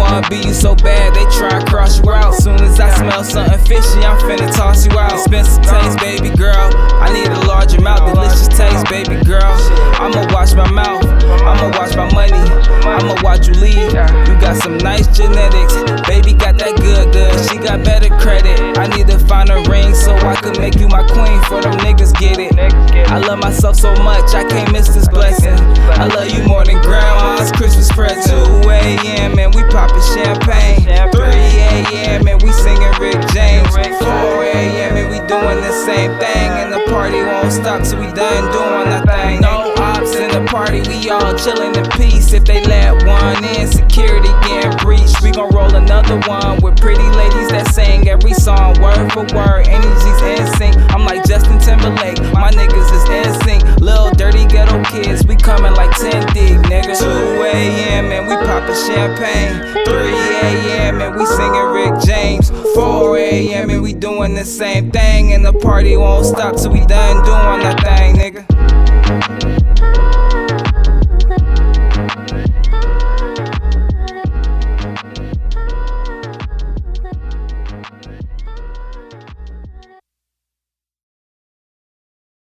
wanna be you so bad, they try to cross you out. Soon as I smell something fishy, I'm finna toss you out. Expensive taste, baby girl. I need a large amount, delicious taste, baby girl. I'ma watch my mouth, I'ma watch my money, I'ma watch you leave. You got some nice genetics, baby got that good, good. She got better credit. I need to find a ring so I could make you my queen for them niggas get it. I love myself so much, I can't miss this blessing. I love you more than ground a.m. and we poppin' champagne. 3 a.m. and we singing Rick James. 4 a.m. and we doing the same thing. And the party won't stop till we done doing our thing. No ops in the party, we all chillin' in peace. If they let one in, security getting breached. We gon' roll another one with pretty ladies that sing every song word for word. Energy's in champagne. 3 a.m. and we singing Rick James. 4 a.m. and we doing the same thing. And the party won't stop till we done doing our thing, nigga.